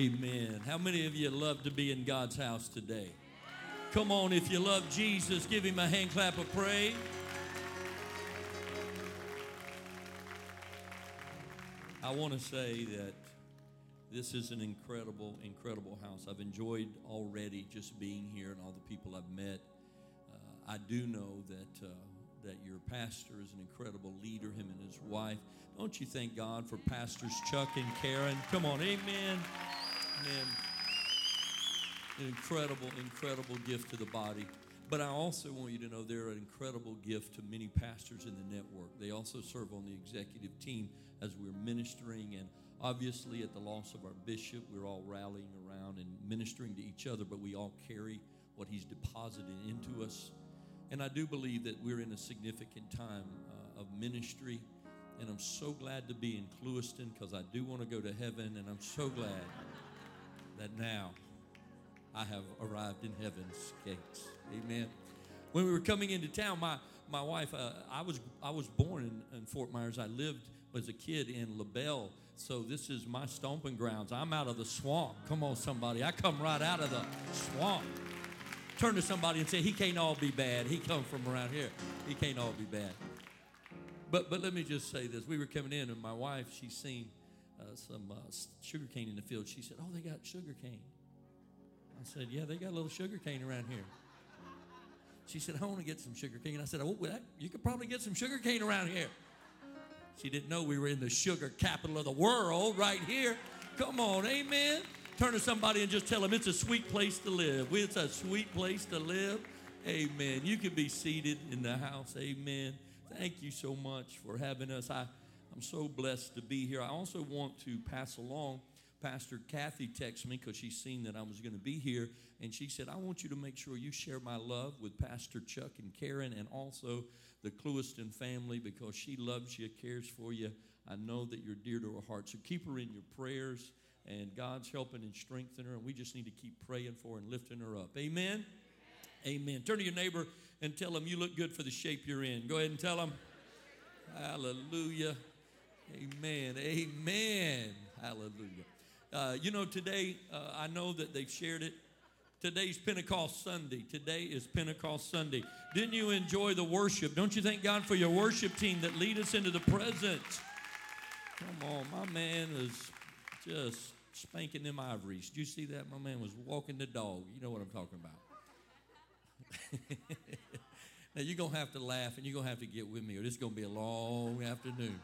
Amen. How many of you love to be in God's house today? Come on, if you love Jesus, give him a hand clap of praise. I want to say that this is an incredible, incredible house. I've enjoyed already just being here and all the people I've met. Uh, I do know that uh, that your pastor is an incredible leader, him and his wife. Don't you thank God for pastors Chuck and Karen? Come on, amen. Amen. An incredible, incredible gift to the body. But I also want you to know they're an incredible gift to many pastors in the network. They also serve on the executive team as we're ministering. And obviously, at the loss of our bishop, we're all rallying around and ministering to each other, but we all carry what he's deposited into us. And I do believe that we're in a significant time uh, of ministry. And I'm so glad to be in Clewiston because I do want to go to heaven. And I'm so glad that now I have arrived in heaven's gates. Amen. When we were coming into town, my, my wife, uh, I, was, I was born in, in Fort Myers. I lived as a kid in LaBelle. So this is my stomping grounds. I'm out of the swamp. Come on, somebody. I come right out of the swamp turn to somebody and say, He can't all be bad. He come from around here. He can't all be bad. But but let me just say this. We were coming in, and my wife, she's seen uh, some uh, sugar cane in the field. She said, Oh, they got sugar cane. I said, Yeah, they got a little sugar cane around here. She said, I want to get some sugar cane. And I said, Oh, that, you could probably get some sugar cane around here. She didn't know we were in the sugar capital of the world right here. Come on, amen. Turn to somebody and just tell them it's a sweet place to live. It's a sweet place to live. Amen. You can be seated in the house. Amen. Thank you so much for having us. I, I'm so blessed to be here. I also want to pass along. Pastor Kathy texted me because she's seen that I was going to be here, and she said, I want you to make sure you share my love with Pastor Chuck and Karen and also the Clewiston family because she loves you, cares for you. I know that you're dear to her heart. So keep her in your prayers and God's helping and strengthening her, and we just need to keep praying for and lifting her up. Amen? Amen. Amen. Turn to your neighbor and tell them you look good for the shape you're in. Go ahead and tell them. Hallelujah. Amen. Amen. Hallelujah. Uh, you know, today, uh, I know that they've shared it. Today's Pentecost Sunday. Today is Pentecost Sunday. Didn't you enjoy the worship? Don't you thank God for your worship team that lead us into the presence? Come on, my man is just spanking them ivories. Did you see that? My man was walking the dog. You know what I'm talking about. now, you're going to have to laugh and you're going to have to get with me, or this is going to be a long afternoon.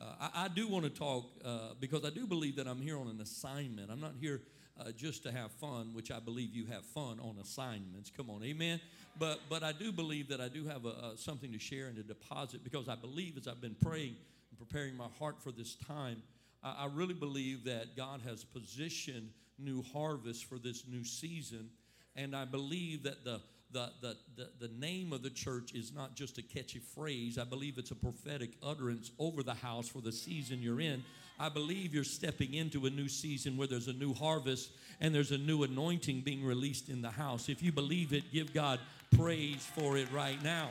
Uh, I, I, do want to talk uh, because I do believe that I'm here on an assignment. I'm not here uh, just to have fun, which I believe you have fun on assignments. Come on, amen. But but I do believe that I do have a, a, something to share and to deposit because I believe as I've been praying and preparing my heart for this time I really believe that God has positioned new harvest for this new season. And I believe that the, the, the, the, the name of the church is not just a catchy phrase. I believe it's a prophetic utterance over the house for the season you're in. I believe you're stepping into a new season where there's a new harvest and there's a new anointing being released in the house. If you believe it, give God praise for it right now.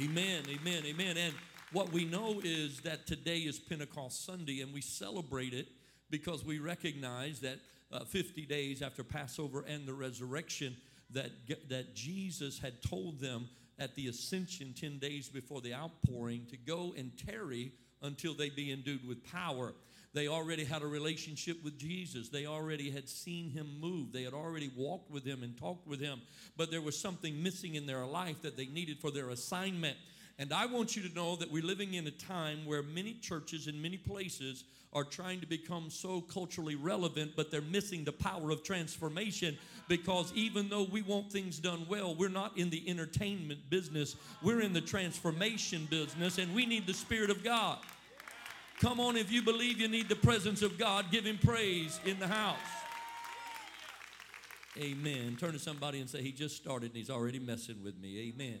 Amen, amen, amen. And what we know is that today is Pentecost Sunday, and we celebrate it because we recognize that uh, 50 days after Passover and the resurrection, that, that Jesus had told them at the ascension 10 days before the outpouring to go and tarry until they be endued with power. They already had a relationship with Jesus. They already had seen him move. They had already walked with him and talked with him. But there was something missing in their life that they needed for their assignment. And I want you to know that we're living in a time where many churches in many places are trying to become so culturally relevant, but they're missing the power of transformation because even though we want things done well, we're not in the entertainment business, we're in the transformation business, and we need the Spirit of God. Come on, if you believe you need the presence of God, give Him praise in the house. Amen. Turn to somebody and say, He just started and He's already messing with me. Amen.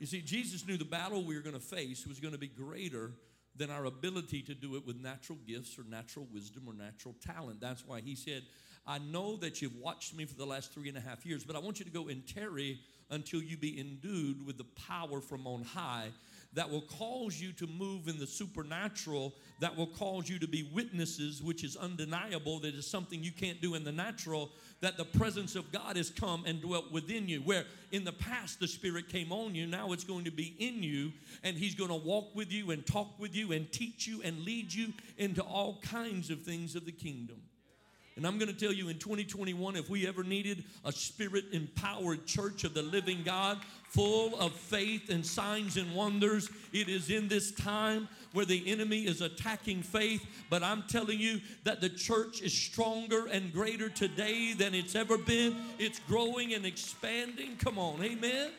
You see, Jesus knew the battle we were going to face was going to be greater than our ability to do it with natural gifts or natural wisdom or natural talent. That's why he said, I know that you've watched me for the last three and a half years, but I want you to go and tarry until you be endued with the power from on high. That will cause you to move in the supernatural, that will cause you to be witnesses, which is undeniable, that is something you can't do in the natural, that the presence of God has come and dwelt within you. Where in the past the Spirit came on you, now it's going to be in you, and He's going to walk with you and talk with you and teach you and lead you into all kinds of things of the kingdom. And I'm going to tell you in 2021, if we ever needed a spirit empowered church of the living God, full of faith and signs and wonders, it is in this time where the enemy is attacking faith. But I'm telling you that the church is stronger and greater today than it's ever been. It's growing and expanding. Come on, amen.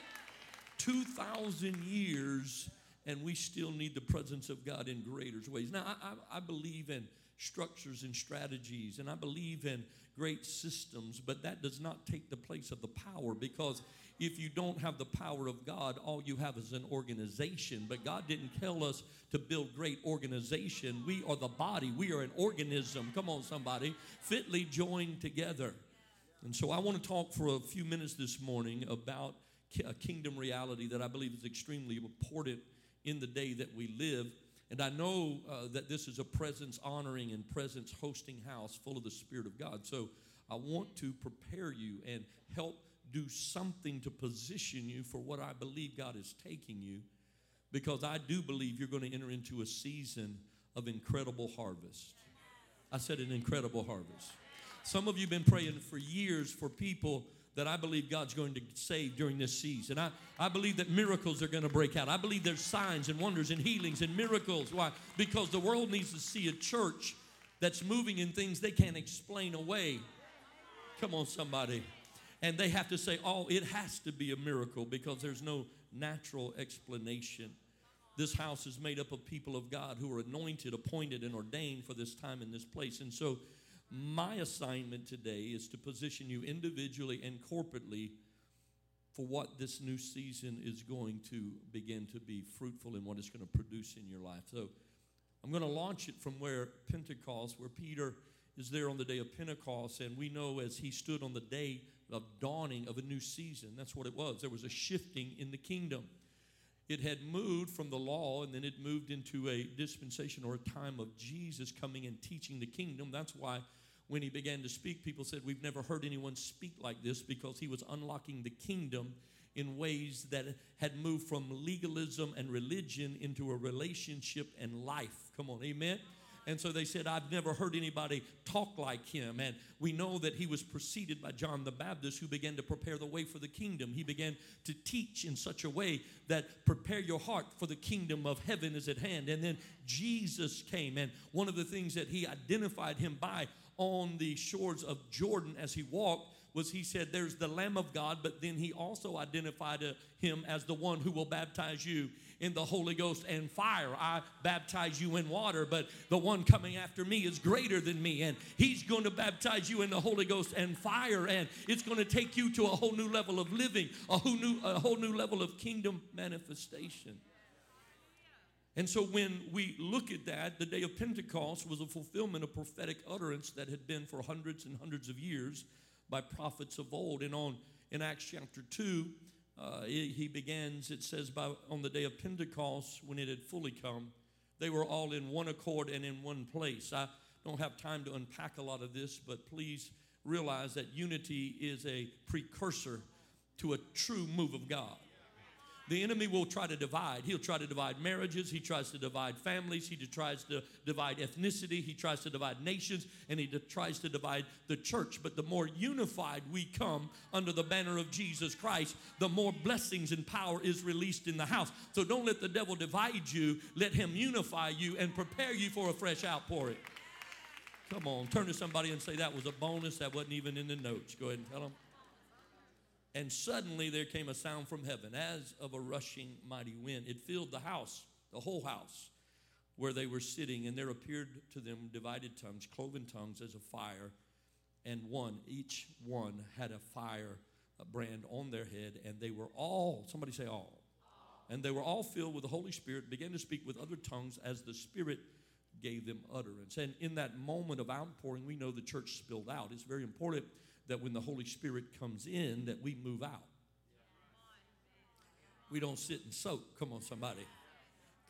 2,000 years, and we still need the presence of God in greater ways. Now, I, I, I believe in structures and strategies, and I believe in great systems, but that does not take the place of the power because if you don't have the power of God, all you have is an organization. But God didn't tell us to build great organization. We are the body, we are an organism. Come on, somebody, fitly joined together. And so I want to talk for a few minutes this morning about a kingdom reality that I believe is extremely important in the day that we live. And I know uh, that this is a presence honoring and presence hosting house full of the Spirit of God. So I want to prepare you and help do something to position you for what I believe God is taking you because I do believe you're going to enter into a season of incredible harvest. I said an incredible harvest. Some of you have been praying for years for people that I believe God's going to save during this season. I, I believe that miracles are going to break out. I believe there's signs and wonders and healings and miracles. Why? Because the world needs to see a church that's moving in things they can't explain away. Come on, somebody. And they have to say, oh, it has to be a miracle because there's no natural explanation. This house is made up of people of God who are anointed, appointed, and ordained for this time in this place. And so my assignment today is to position you individually and corporately for what this new season is going to begin to be fruitful and what it's going to produce in your life. So I'm going to launch it from where Pentecost, where Peter is there on the day of Pentecost, and we know as he stood on the day of dawning of a new season, that's what it was. There was a shifting in the kingdom. It had moved from the law and then it moved into a dispensation or a time of Jesus coming and teaching the kingdom. That's why when he began to speak, people said, We've never heard anyone speak like this because he was unlocking the kingdom in ways that had moved from legalism and religion into a relationship and life. Come on, amen. And so they said, I've never heard anybody talk like him. And we know that he was preceded by John the Baptist, who began to prepare the way for the kingdom. He began to teach in such a way that prepare your heart for the kingdom of heaven is at hand. And then Jesus came. And one of the things that he identified him by on the shores of Jordan as he walked was he said, There's the Lamb of God, but then he also identified uh, him as the one who will baptize you in the Holy Ghost and fire. I baptize you in water, but the one coming after me is greater than me, and he's going to baptize you in the Holy Ghost and fire, and it's going to take you to a whole new level of living, a whole new, a whole new level of kingdom manifestation. And so when we look at that, the day of Pentecost was a fulfillment of prophetic utterance that had been for hundreds and hundreds of years by prophets of old. And on in Acts chapter 2, uh, he begins, it says, by, on the day of Pentecost, when it had fully come, they were all in one accord and in one place. I don't have time to unpack a lot of this, but please realize that unity is a precursor to a true move of God. The enemy will try to divide. He'll try to divide marriages. He tries to divide families. He tries to divide ethnicity. He tries to divide nations. And he tries to divide the church. But the more unified we come under the banner of Jesus Christ, the more blessings and power is released in the house. So don't let the devil divide you. Let him unify you and prepare you for a fresh outpouring. Come on, turn to somebody and say that was a bonus that wasn't even in the notes. Go ahead and tell them. And suddenly there came a sound from heaven as of a rushing mighty wind. It filled the house, the whole house, where they were sitting, and there appeared to them divided tongues, cloven tongues as a fire, and one, each one had a fire brand on their head, and they were all, somebody say all. And they were all filled with the Holy Spirit, began to speak with other tongues as the Spirit gave them utterance. And in that moment of outpouring, we know the church spilled out. It's very important that when the Holy Spirit comes in, that we move out. We don't sit and soak. Come on, somebody.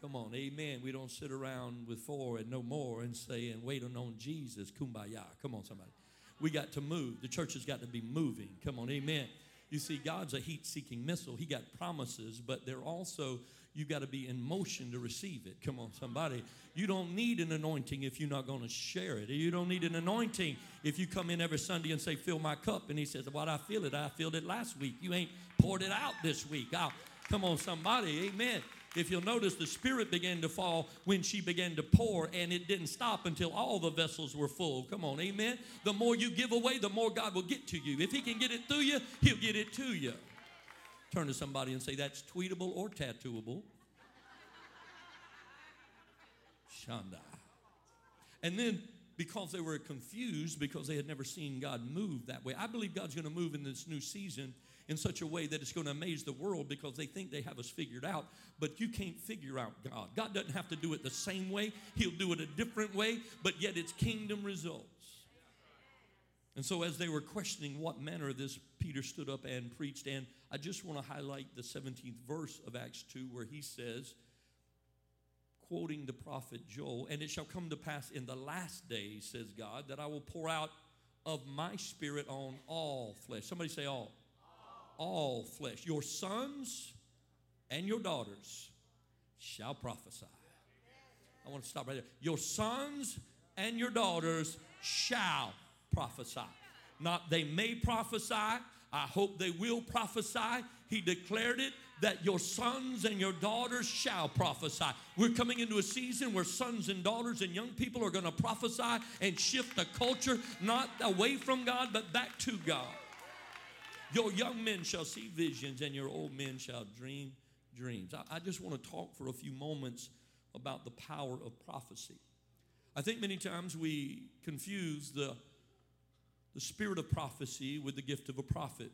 Come on, amen. We don't sit around with four and no more and say and waiting on Jesus, kumbaya. Come on, somebody. We got to move. The church has got to be moving. Come on, amen. You see, God's a heat seeking missile. He got promises, but they're also, you got to be in motion to receive it. Come on, somebody. You don't need an anointing if you're not going to share it. You don't need an anointing if you come in every Sunday and say, Fill my cup. And he says, What I feel it, I filled it last week. You ain't poured it out this week. I'll, come on, somebody. Amen. If you'll notice, the Spirit began to fall when she began to pour, and it didn't stop until all the vessels were full. Come on, amen. The more you give away, the more God will get to you. If He can get it through you, He'll get it to you. Turn to somebody and say, That's tweetable or tattooable. Shanda. And then because they were confused because they had never seen God move that way. I believe God's going to move in this new season in such a way that it's going to amaze the world because they think they have us figured out, but you can't figure out God. God doesn't have to do it the same way, He'll do it a different way, but yet it's kingdom results. And so, as they were questioning what manner of this, Peter stood up and preached. And I just want to highlight the 17th verse of Acts 2, where he says, quoting the prophet Joel, and it shall come to pass in the last days, says God, that I will pour out of my spirit on all flesh. Somebody say all all flesh. Your sons and your daughters shall prophesy. I want to stop right there. Your sons and your daughters shall prophesy. Not they may prophesy. I hope they will prophesy. He declared it that your sons and your daughters shall prophesy. We're coming into a season where sons and daughters and young people are going to prophesy and shift the culture not away from God but back to God. Your young men shall see visions, and your old men shall dream dreams. I, I just want to talk for a few moments about the power of prophecy. I think many times we confuse the, the spirit of prophecy with the gift of a prophet.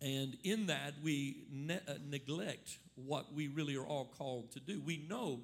And in that, we ne- uh, neglect what we really are all called to do. We know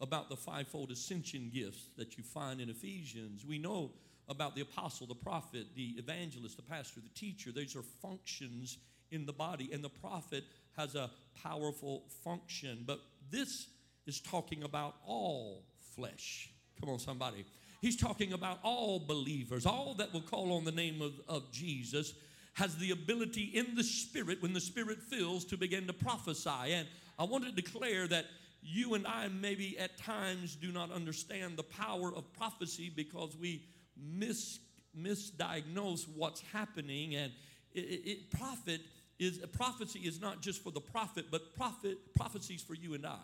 about the fivefold ascension gifts that you find in Ephesians. We know about the apostle, the prophet, the evangelist, the pastor, the teacher. These are functions in the body, and the prophet has a powerful function. But this is talking about all flesh. Come on, somebody. He's talking about all believers, all that will call on the name of, of Jesus has the ability in the spirit, when the spirit fills, to begin to prophesy. And I want to declare that you and I maybe at times do not understand the power of prophecy because we mis, misdiagnose what's happening. And it, it, prophet is prophecy is not just for the prophet, but prophet prophecies for you and I.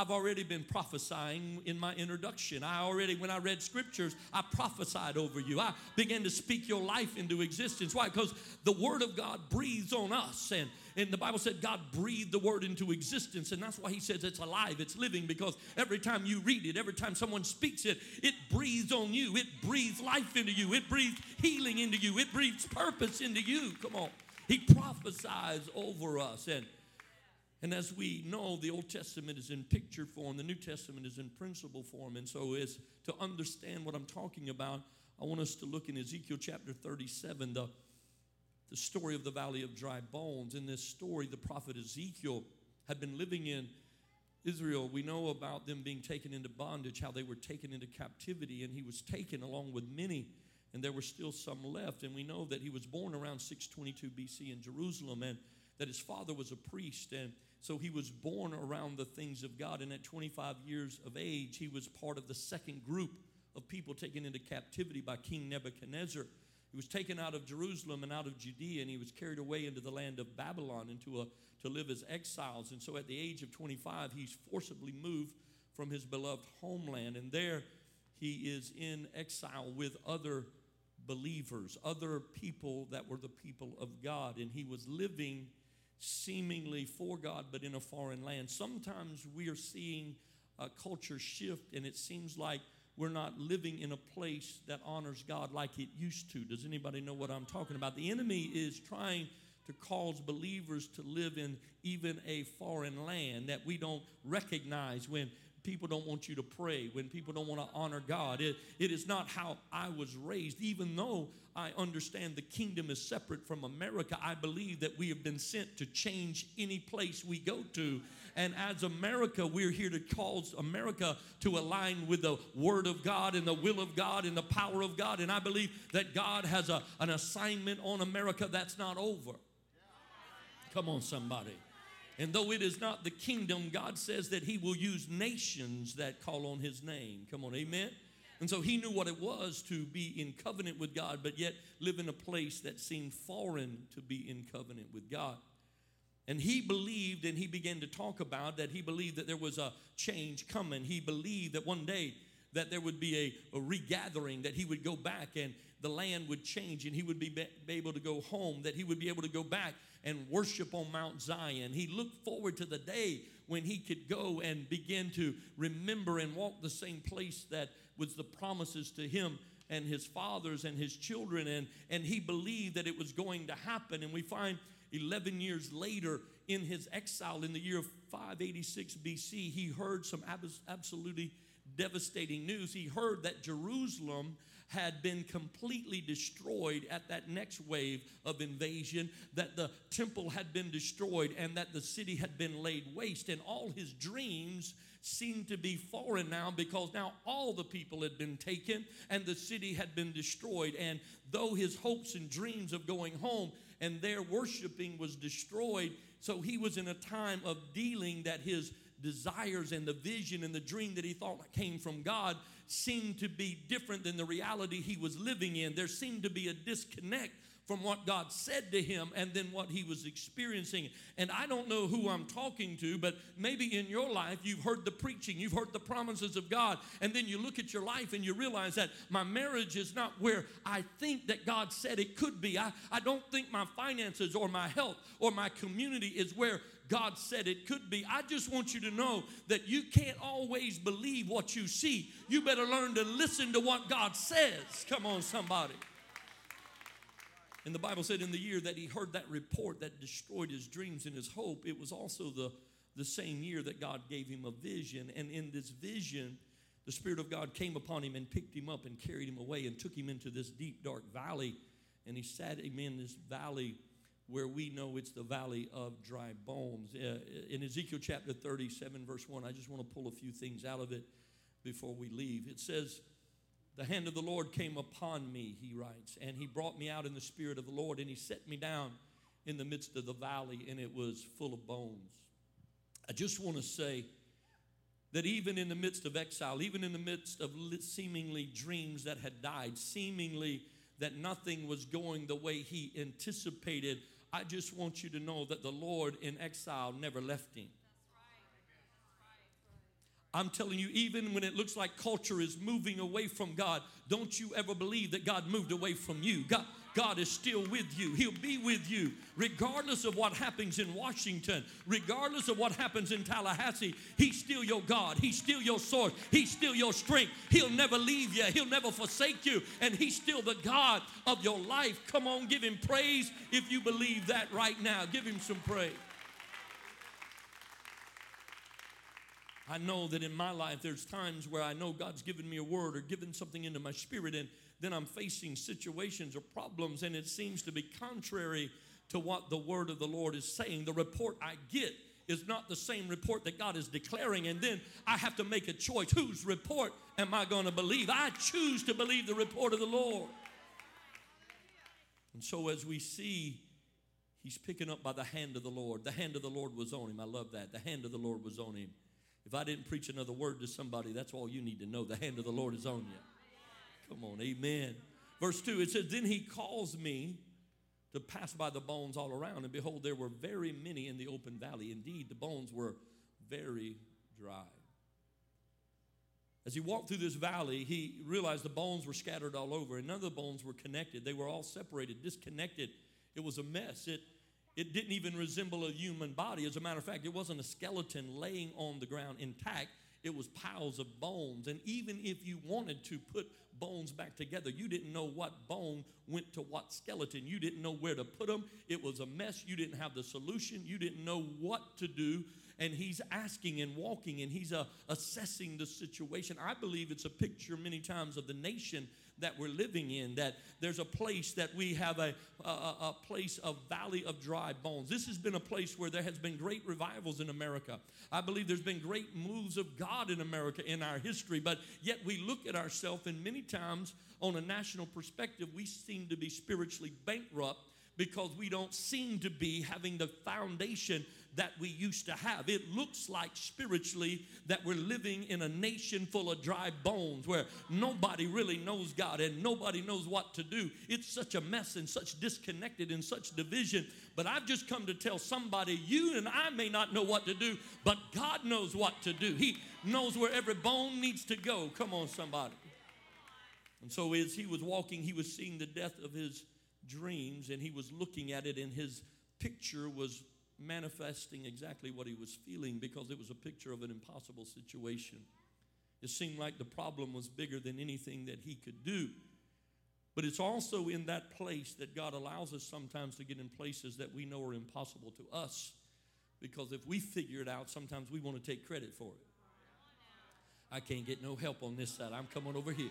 I've already been prophesying in my introduction. I already, when I read scriptures, I prophesied over you. I began to speak your life into existence. Why? Because the Word of God breathes on us. And, and the Bible said God breathed the Word into existence. And that's why He says it's alive, it's living, because every time you read it, every time someone speaks it, it breathes on you. It breathes life into you. It breathes healing into you. It breathes purpose into you. Come on. He prophesies over us. And and as we know, the Old Testament is in picture form, the New Testament is in principle form. And so, as to understand what I'm talking about, I want us to look in Ezekiel chapter 37, the, the story of the valley of dry bones. In this story, the prophet Ezekiel had been living in Israel. We know about them being taken into bondage, how they were taken into captivity, and he was taken along with many, and there were still some left. And we know that he was born around 622 BC in Jerusalem, and that his father was a priest. And so he was born around the things of God. And at 25 years of age, he was part of the second group of people taken into captivity by King Nebuchadnezzar. He was taken out of Jerusalem and out of Judea, and he was carried away into the land of Babylon into a, to live as exiles. And so at the age of 25, he's forcibly moved from his beloved homeland. And there he is in exile with other believers, other people that were the people of God. And he was living seemingly for God, but in a foreign land. Sometimes we are seeing a culture shift, and it seems like we're not living in a place that honors God like it used to. Does anybody know what I'm talking about? The enemy is trying to cause believers to live in even a foreign land that we don't recognize when people don't want you to pray, when people don't want to honor God. It, it is not how I was raised. Even though I understand the kingdom is separate from America, I believe that we have been sent to change any place we go to And as America, we're here to cause America to align with the Word of God and the will of God and the power of God. And I believe that God has a, an assignment on America that's not over. Come on, somebody. And though it is not the kingdom, God says that He will use nations that call on His name. Come on, amen. And so he knew what it was to be in covenant with God, but yet live in a place that seemed foreign to be in covenant with God. And he believed, and he began to talk about that he believed that there was a change coming. He believed that one day that there would be a, a regathering, that he would go back and the land would change and he would be, be able to go home, that he would be able to go back and worship on Mount Zion. He looked forward to the day when he could go and begin to remember and walk the same place that was the promises to him and his fathers and his children. And and he believed that it was going to happen. And we find 11 years later in his exile in the year of 586 BC he heard some absolutely devastating news. He heard that Jerusalem had been completely destroyed at that next wave of invasion, that the temple had been destroyed, and that the city had been laid waste. And all his dreams seemed to be foreign now because now all the people had been taken and the city had been destroyed. And though his hopes and dreams of going home and their worshiping was destroyed, so he was in a time of dealing that his desires and the vision and the dream that he thought came from God seemed to be different than the reality he was living in. There seemed to be a disconnect from what God said to him and then what he was experiencing. And I don't know who I'm talking to, but maybe in your life you've heard the preaching, you've heard the promises of God, and then you look at your life and you realize that my marriage is not where I think that God said it could be. I, I don't think my finances or my health or my community is where God said it could be. I just want you to know that you can't always believe what you see. You better learn to listen to what God says. Come on, somebody. And the Bible said in the year that he heard that report that destroyed his dreams and his hope, it was also the, the same year that God gave him a vision. And in this vision, the Spirit of God came upon him and picked him up and carried him away and took him into this deep, dark valley. And he sat him in this valley where we know it's the valley of dry bones. Uh, in Ezekiel chapter 37, verse 1, I just want to pull a few things out of it before we leave. It says, The hand of the Lord came upon me, he writes, and he brought me out in the spirit of the Lord, and he set me down in the midst of the valley, and it was full of bones. I just want to say that even in the midst of exile, even in the midst of seemingly dreams that had died, seemingly that nothing was going the way he anticipated, I just want you to know that the Lord in exile never left him. I'm telling you, even when it looks like culture is moving away from God, don't you ever believe that God moved away from you. God, God is still with you. He'll be with you regardless of what happens in Washington, regardless of what happens in Tallahassee. He's still your God. He's still your source. He's still your strength. He'll never leave you. He'll never forsake you. And He's still the God of your life. Come on, give Him praise if you believe that right now. Give Him some praise. I know that in my life there's times where I know God's given me a word or given something into my spirit, and then I'm facing situations or problems, and it seems to be contrary to what the word of the Lord is saying. The report I get is not the same report that God is declaring, and then I have to make a choice. Whose report am I going to believe? I choose to believe the report of the Lord. And so, as we see, he's picking up by the hand of the Lord. The hand of the Lord was on him. I love that. The hand of the Lord was on him. If I didn't preach another word to somebody, that's all you need to know. The hand of the Lord is on you. Come on, amen. Verse 2, it says, Then he calls me to pass by the bones all around, and behold, there were very many in the open valley. Indeed, the bones were very dry. As he walked through this valley, he realized the bones were scattered all over, and none of the bones were connected. They were all separated, disconnected. It was a mess. It, it didn't even resemble a human body. As a matter of fact, it wasn't a skeleton laying on the ground intact, it was piles of bones. And even if you wanted to put bones back together. You didn't know what bone went to what skeleton. You didn't know where to put them. It was a mess. You didn't have the solution. You didn't know what to do. and he's asking and walking and he's uh, assessing the situation. I believe it's a picture many times of the nation that we're living in, that there's a place that we have a, a, a, place of valley of dry bones. This has been a place where there has been great revivals in America. I believe there's been great moves of God in America in our history, but yet we look at ourselves and many times on a national perspective, we seem to be spiritually bankrupt because we don't seem to be having the foundation that we used to have. It looks like spiritually that we're living in a nation full of dry bones where nobody really knows God and nobody knows what to do. It's such a mess and such disconnected and such division. But I've just come to tell somebody you and I may not know what to do, but God knows what to do. He knows where every bone needs to go. Come on, somebody. And so as he was walking, he was seeing the death of his dreams and he was looking at it, and his picture was manifesting exactly what he was feeling because it was a picture of an impossible situation. It seemed like the problem was bigger than anything that he could do. But it's also in that place that God allows us sometimes to get in places that we know are impossible to us. Because if we figure it out, sometimes we want to take credit for it. I can't get no help on this side. I'm coming over here.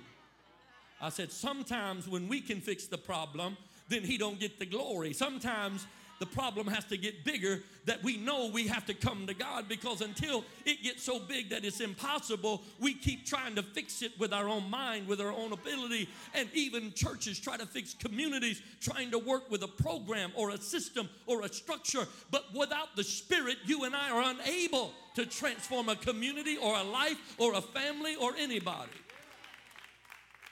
I said, sometimes when we can fix the problem, then he don't get the glory. Sometimes the problem has to get bigger that we know we have to come to God because until it gets so big that it's impossible, we keep trying to fix it with our own mind, with our own ability. And even churches try to fix communities, trying to work with a program or a system or a structure. But without the Spirit, you and I are unable to transform a community or a life or a family or anybody.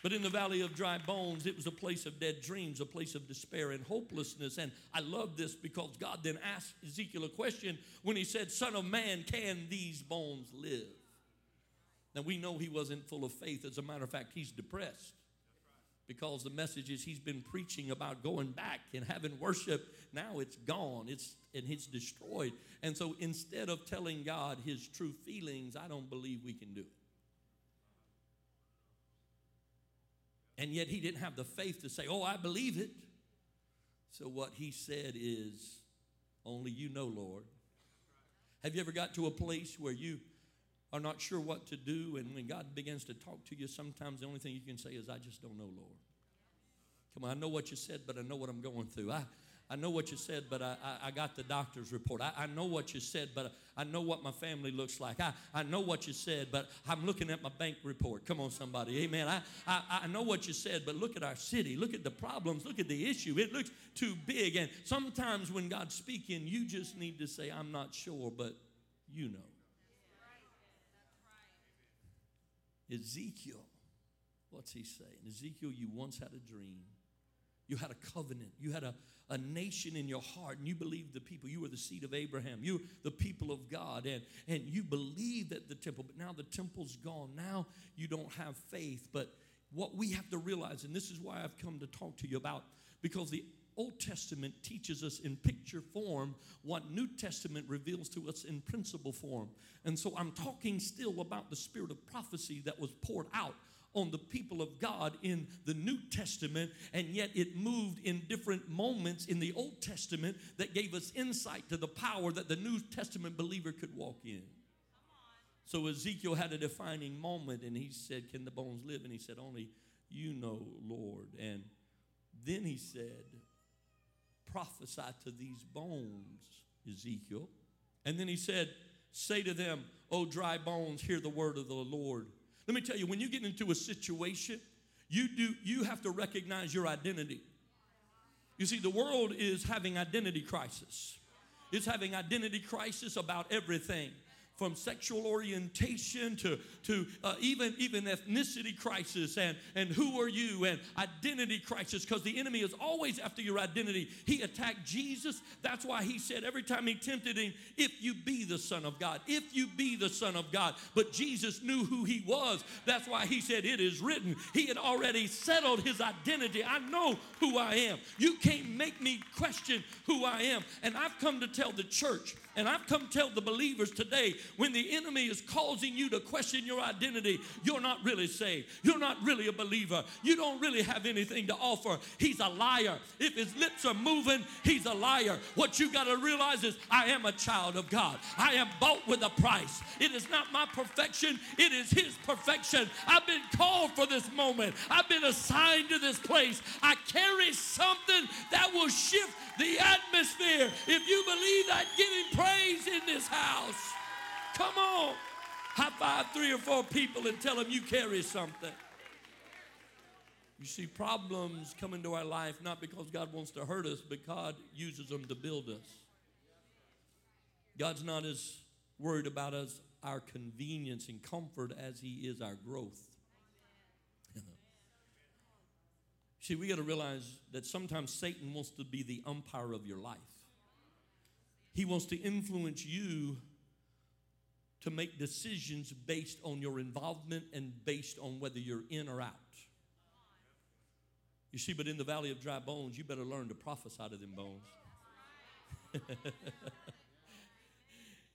But in the valley of dry bones, it was a place of dead dreams, a place of despair and hopelessness. And I love this because God then asked Ezekiel a question when he said, Son of man, can these bones live? Now we know he wasn't full of faith. As a matter of fact, he's depressed because the messages he's been preaching about going back and having worship now it's gone it's and it's destroyed and so instead of telling god his true feelings i don't believe we can do it And yet he didn't have the faith to say, Oh, I believe it. So what he said is, Only you know, Lord. Have you ever got to a place where you are not sure what to do, and when God begins to talk to you, sometimes the only thing you can say is, I just don't know, Lord. Come on, I know what you said, but I know what I'm going through. I, I know what you said, but I, I, I got the doctor's report. I, I, know what you said, but I know what my family looks like. I, I know what you said, but I'm looking at my bank report. Come on, somebody. Amen. I, I, I know what you said, but look at our city. Look at the problems. Look at the issue. It looks too big. And sometimes when God's speaking, you just need to say, I'm not sure, but you know. Ezekiel, what's he saying? Ezekiel, you once had a dream. You had a covenant. You had a, a nation in your heart and you believe the people. You were the seed of abraham. You're the people of god and and you believe that the temple. But now the temple's gone. Now you don't have faith. But what we have to realize and this is why i've come to talk to you about because the Old Testament teaches us in picture form what New Testament reveals to us in principle form. And so I'm talking still about the spirit of prophecy that was poured out on the people of God in the New Testament, and yet it moved in different moments in the Old Testament that gave us insight to the power that the New Testament believer could walk in. So Ezekiel had a defining moment and he said, Can the bones live? And he said, Only you know, Lord. And then he said, Prophesy to these bones, Ezekiel. And then he said, Say to them, O dry bones, hear the word of the Lord. Let me tell you, when you get into a situation, you do you have to recognize your identity. You see, the world is having identity crisis. It's having identity crisis about everything from sexual orientation to, to uh, even, even ethnicity crisis and, and who are you and identity crisis because the enemy is always after your identity. He attacked Jesus. That's why he said every time he tempted him, if you be the Son of God, if you be the Son of God. But Jesus knew who he was. That's why he said, It is written. He had already settled his identity. I know who I am. You can't make me question who I am. And I've come to tell the church And I've come tell the believers today when the enemy is causing you to question your identity, you're not really saved. You're not really a believer. You don't really have anything to offer. He's a liar. If his lips are moving, he's a liar. What you got to realize is I am a child of God. I am bought with a price. It is not my perfection, it is his perfection. I've been called for this moment. I've been assigned to this place. I carry something that will shift the atmosphere. If you believe that, give him praise in this house. Come on. High five three or four people and tell them you carry something. You see, problems come into our life not because God wants to hurt us, but God uses them to build us. God's not as worried about us, our convenience and comfort, as He is our growth. See, we got to realize that sometimes Satan wants to be the umpire of your life. He wants to influence you to make decisions based on your involvement and based on whether you're in or out. You see, but in the valley of dry bones, you better learn to prophesy to them bones.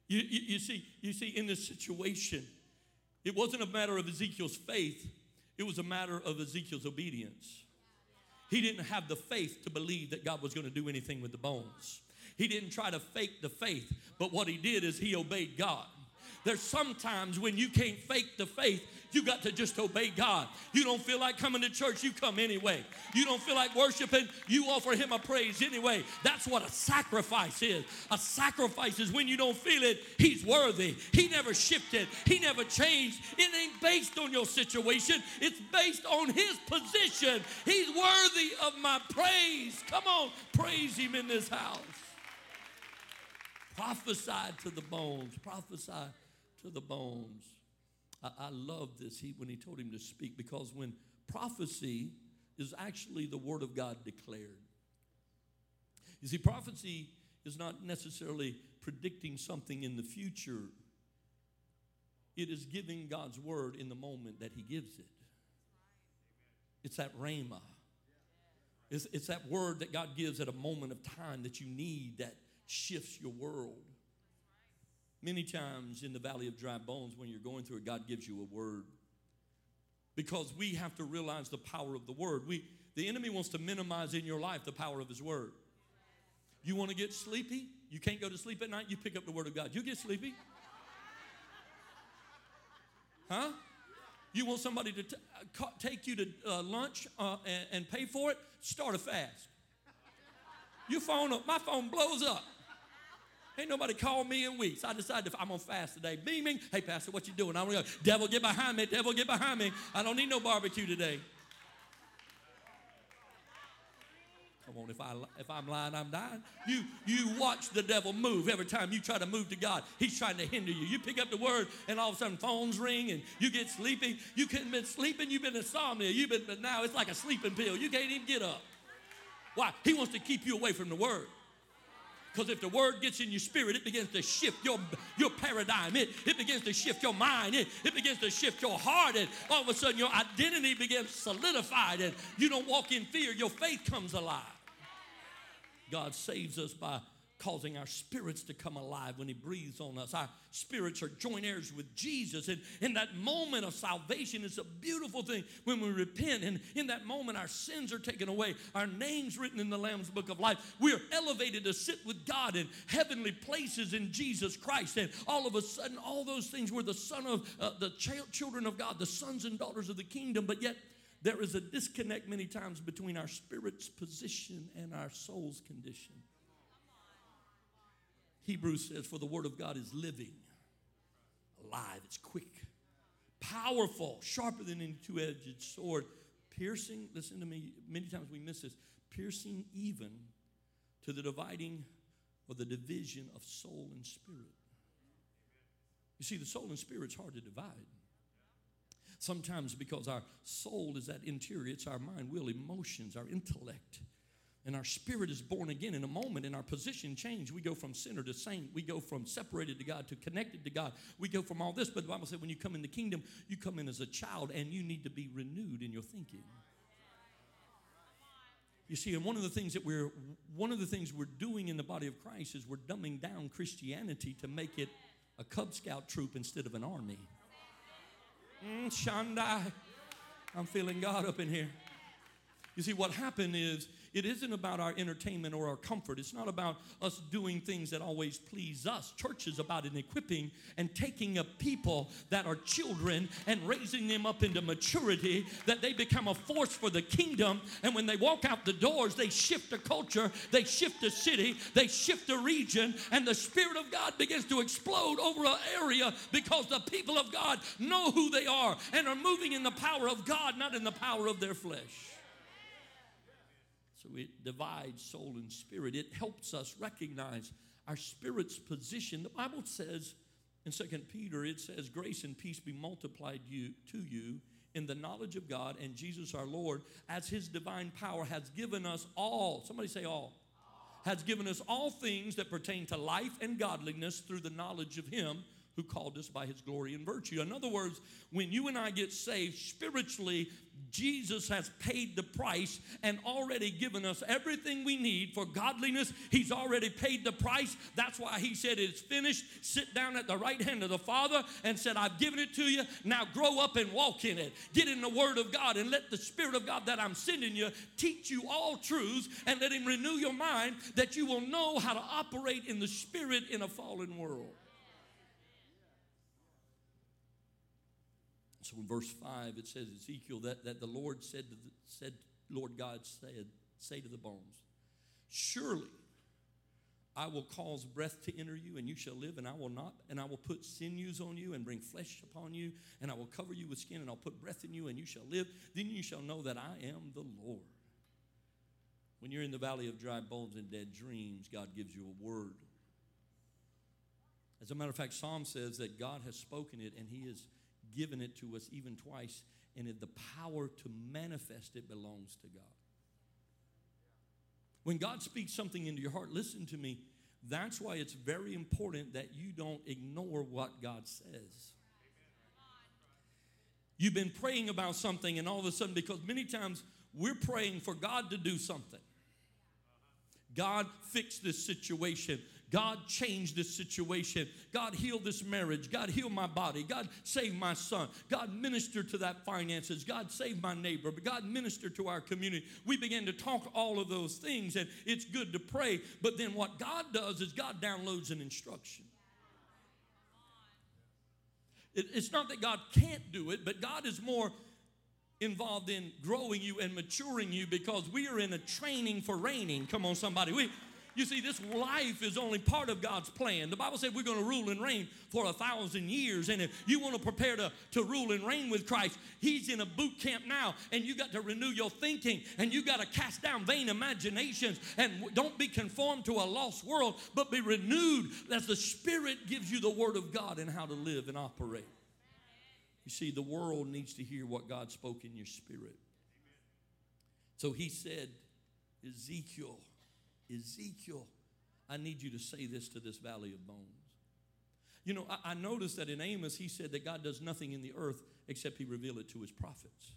you, you, you, see, you see, in this situation, it wasn't a matter of Ezekiel's faith, it was a matter of Ezekiel's obedience. He didn't have the faith to believe that God was going to do anything with the bones. He didn't try to fake the faith, but what he did is he obeyed God. There's sometimes when you can't fake the faith, you got to just obey God. You don't feel like coming to church, you come anyway. You don't feel like worshiping, you offer Him a praise anyway. That's what a sacrifice is. A sacrifice is when you don't feel it, He's worthy. He never shifted, He never changed. It ain't based on your situation, it's based on His position. He's worthy of my praise. Come on, praise Him in this house. Prophesy to the bones, prophesy to the bones. I, I love this he, when he told him to speak because when prophecy is actually the word of God declared. You see, prophecy is not necessarily predicting something in the future, it is giving God's word in the moment that he gives it. It's that rhema. It's, it's that word that God gives at a moment of time that you need that shifts your world. Many times in the valley of dry bones, when you're going through it, God gives you a word. Because we have to realize the power of the word. We, the enemy wants to minimize in your life the power of his word. You want to get sleepy? You can't go to sleep at night? You pick up the word of God. You get sleepy? Huh? You want somebody to t- uh, take you to uh, lunch uh, and, and pay for it? Start a fast. Your phone, my phone blows up. Ain't nobody called me in weeks. I decided I'm gonna fast today. Beaming. Hey, Pastor, what you doing? I'm gonna go. Devil, get behind me. Devil, get behind me. I don't need no barbecue today. Come on, if I if I'm lying, I'm dying. You you watch the devil move every time you try to move to God. He's trying to hinder you. You pick up the word, and all of a sudden phones ring, and you get sleepy. You could have been sleeping. You've been insomnia. You've been, but now it's like a sleeping pill. You can't even get up. Why? He wants to keep you away from the word. Because if the word gets in your spirit, it begins to shift your, your paradigm. It, it begins to shift your mind. It, it begins to shift your heart. And all of a sudden, your identity begins solidified. And you don't walk in fear. Your faith comes alive. God saves us by causing our spirits to come alive when He breathes on us. Our spirits are joint heirs with Jesus. And in that moment of salvation, it's a beautiful thing when we repent. And in that moment, our sins are taken away, our names written in the Lamb's book of life. We are elevated to sit with God in heavenly places in Jesus Christ. And all of a sudden, all those things were the son of uh, the ch- children of God, the sons and daughters of the kingdom. But yet, there is a disconnect many times between our spirit's position and our soul's condition. Hebrews says, For the word of God is living, alive, it's quick, powerful, sharper than any two edged sword, piercing, listen to me, many times we miss this, piercing even to the dividing or the division of soul and spirit. You see, the soul and spirit's hard to divide. Sometimes because our soul is that interior, it's our mind, will, emotions, our intellect and our spirit is born again in a moment and our position change we go from sinner to saint we go from separated to god to connected to god we go from all this but the bible said when you come in the kingdom you come in as a child and you need to be renewed in your thinking You see, and one of the things that we're one of the things we're doing in the body of Christ is we're dumbing down Christianity to make it a Cub Scout troop instead of an army. Mm, Shandai. I'm feeling God up in here. You see, what happened is it isn't about our entertainment or our comfort. It's not about us doing things that always please us. Church is about an equipping and taking a people that are children and raising them up into maturity that they become a force for the kingdom. And when they walk out the doors, they shift a culture, they shift a city, they shift a region, and the Spirit of God begins to explode over an area because the people of God know who they are and are moving in the power of God, not in the power of their flesh. So it divides soul and spirit. It helps us recognize our spirit's position. The Bible says in Second Peter, it says, Grace and peace be multiplied you, to you in the knowledge of God and Jesus our Lord, as his divine power has given us all. Somebody say all. all. Has given us all things that pertain to life and godliness through the knowledge of him who called us by his glory and virtue. In other words, when you and I get saved spiritually, Jesus has paid the price and already given us everything we need for godliness. He's already paid the price. That's why he said it's finished. Sit down at the right hand of the Father and said, I've given it to you. Now grow up and walk in it. Get in the Word of God and let the Spirit of God that I'm sending you teach you all truths and let Him renew your mind that you will know how to operate in the Spirit in a fallen world. So in verse 5, it says, Ezekiel, that, that the Lord said, to the, said, Lord God said, say to the bones, Surely I will cause breath to enter you, and you shall live, and I will not, and I will put sinews on you, and bring flesh upon you, and I will cover you with skin, and I'll put breath in you, and you shall live. Then you shall know that I am the Lord. When you're in the valley of dry bones and dead dreams, God gives you a word. As a matter of fact, Psalm says that God has spoken it, and He is given it to us even twice, and the power to manifest it belongs to God. When God speaks something into your heart, listen to me. That's why it's very important that you don't ignore what God says. You've been praying about something, and all of a sudden, because many times we're praying for God to do something. God, fix this situation. God change this situation. God heal this marriage. God heal my body. God save my son. God minister to that finances. God save my neighbor. But God minister to our community. We begin to talk all of those things and it's good to pray. But then what God does is God downloads an instruction. It, it's not that God can't do it, but God is more involved in growing you and maturing you because we are in a training for reigning. Come on, somebody. We, you see, this life is only part of God's plan. The Bible said we're going to rule and reign for a thousand years. And if you want to prepare to, to rule and reign with Christ, He's in a boot camp now, and you got to renew your thinking, and you got to cast down vain imaginations, and don't be conformed to a lost world, but be renewed as the Spirit gives you the Word of God and how to live and operate. You see, the world needs to hear what God spoke in your spirit. So He said, Ezekiel, Ezekiel, I need you to say this to this valley of bones. You know, I, I noticed that in Amos, he said that God does nothing in the earth except he reveal it to his prophets.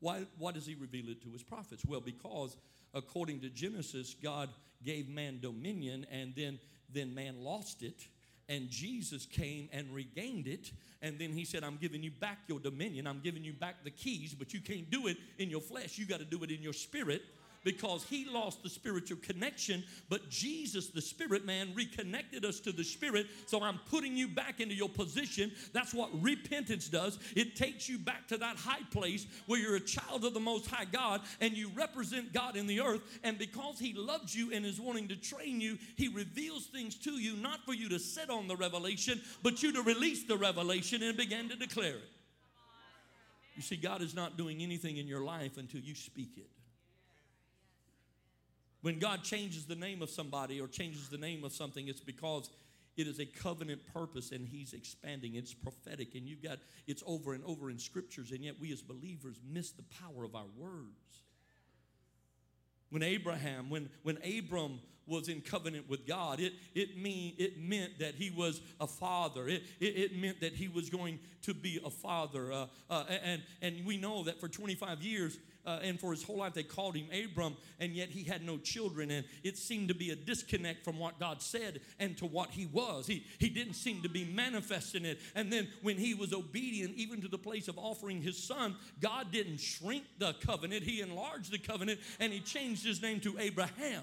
Why, why does he reveal it to his prophets? Well, because according to Genesis, God gave man dominion and then, then man lost it. And Jesus came and regained it. And then he said, I'm giving you back your dominion. I'm giving you back the keys, but you can't do it in your flesh. You got to do it in your spirit because he lost the spiritual connection, but Jesus, the spirit man, reconnected us to the spirit. So I'm putting you back into your position. That's what repentance does. It takes you back to that high place where you're a child of the Most High God and you represent God in the earth. And because he loves you and is wanting to train you, he reveals things to you, not for you to sit on the revelation, but you to release the revelation and begin to declare it. You see, God is not doing anything in your life until you speak it. When God changes the name of somebody or changes the name of something, it's because it is a covenant purpose and he's expanding. It's prophetic and you've got it's over and over in scriptures and yet we as believers miss the power of our words. When abraham when when abram was in covenant with god it it mean it meant that he was a father. It it, it meant that he was going to be a father. Uh, uh, and and we know that for 25 years uh, and for his whole life they called him Abram, and yet he had no children. And it seemed to be a disconnect from what God said and to what he was. He, he didn't seem to be manifesting it. And then when he was obedient, even to the place of offering his son, God didn't shrink the covenant, he enlarged the covenant, and he changed his name to Abraham.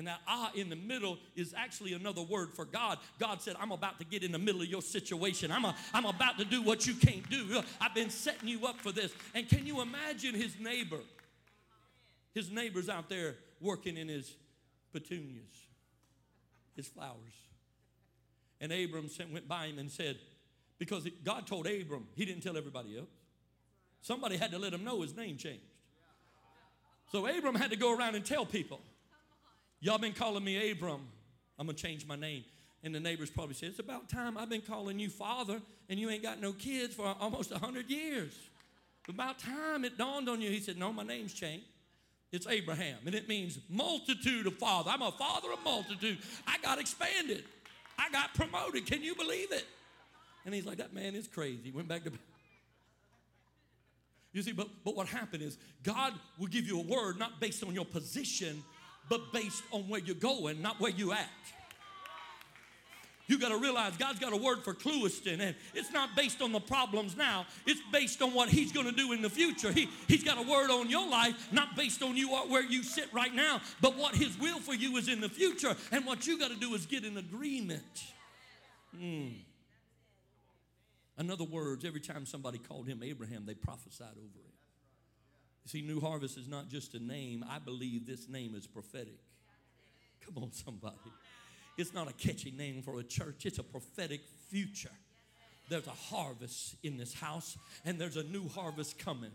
And that ah in the middle is actually another word for God. God said, I'm about to get in the middle of your situation. I'm, a, I'm about to do what you can't do. I've been setting you up for this. And can you imagine his neighbor? His neighbor's out there working in his petunias, his flowers. And Abram sent, went by him and said, because God told Abram, he didn't tell everybody else. Somebody had to let him know his name changed. So Abram had to go around and tell people. Y'all been calling me Abram. I'm going to change my name. And the neighbors probably said, It's about time I've been calling you father and you ain't got no kids for almost 100 years. About time it dawned on you. He said, No, my name's changed. It's Abraham, and it means multitude of father. I'm a father of multitude. I got expanded. I got promoted. Can you believe it? And he's like, That man is crazy. He went back to. You see, but, but what happened is God will give you a word not based on your position, but based on where you're going, not where you at. You got to realize God's got a word for Clewiston, and it's not based on the problems now. It's based on what He's going to do in the future. He, he's got a word on your life, not based on you where you sit right now, but what His will for you is in the future. And what you got to do is get an agreement. Mm. In other words, every time somebody called him Abraham, they prophesied over him. See, New Harvest is not just a name. I believe this name is prophetic. Come on, somebody. It's not a catchy name for a church, it's a prophetic future. There's a harvest in this house, and there's a new harvest coming,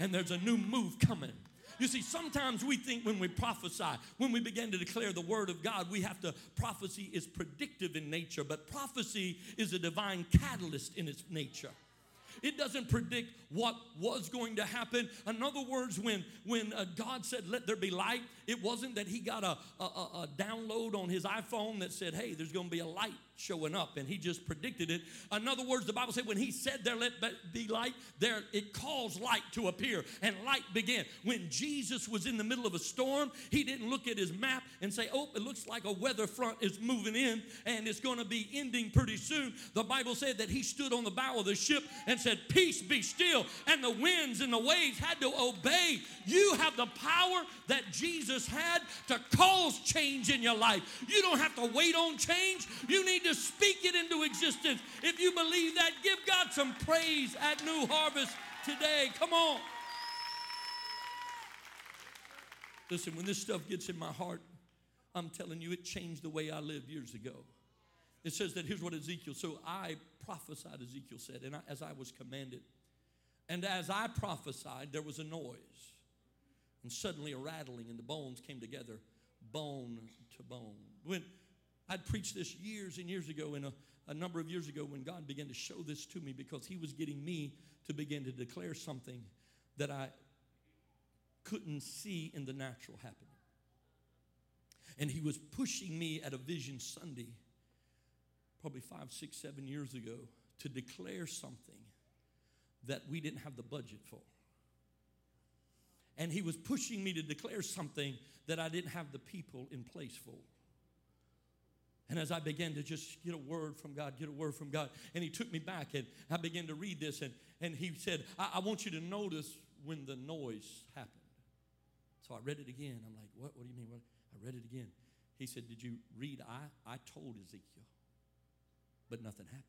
and there's a new move coming. You see, sometimes we think when we prophesy, when we begin to declare the word of God, we have to, prophecy is predictive in nature, but prophecy is a divine catalyst in its nature. It doesn't predict what was going to happen. In other words, when, when uh, God said, Let there be light, it wasn't that he got a, a, a download on his iPhone that said, Hey, there's going to be a light showing up, and he just predicted it. In other words, the Bible said when he said there let be light, there it caused light to appear, and light began. When Jesus was in the middle of a storm, he didn't look at his map and say, "Oh, it looks like a weather front is moving in, and it's going to be ending pretty soon." The Bible said that he stood on the bow of the ship and said, "Peace, be still," and the winds and the waves had to obey. You have the power that Jesus had to cause change in your life. You don't have to wait on change. You need to speak it into existence. If you believe that, give God some praise at New Harvest today. Come on. Listen, when this stuff gets in my heart, I'm telling you, it changed the way I lived years ago. It says that here's what Ezekiel, so I prophesied, Ezekiel said, and I, as I was commanded. And as I prophesied, there was a noise, and suddenly a rattling, and the bones came together, bone to bone. When I'd preached this years and years ago, and a, a number of years ago, when God began to show this to me because He was getting me to begin to declare something that I couldn't see in the natural happening. And He was pushing me at a Vision Sunday, probably five, six, seven years ago, to declare something that we didn't have the budget for. And He was pushing me to declare something that I didn't have the people in place for. And as I began to just get a word from God, get a word from God, and he took me back and I began to read this, and, and he said, I, I want you to notice when the noise happened. So I read it again. I'm like, what, what do you mean? What? I read it again. He said, Did you read? I, I told Ezekiel, but nothing happened.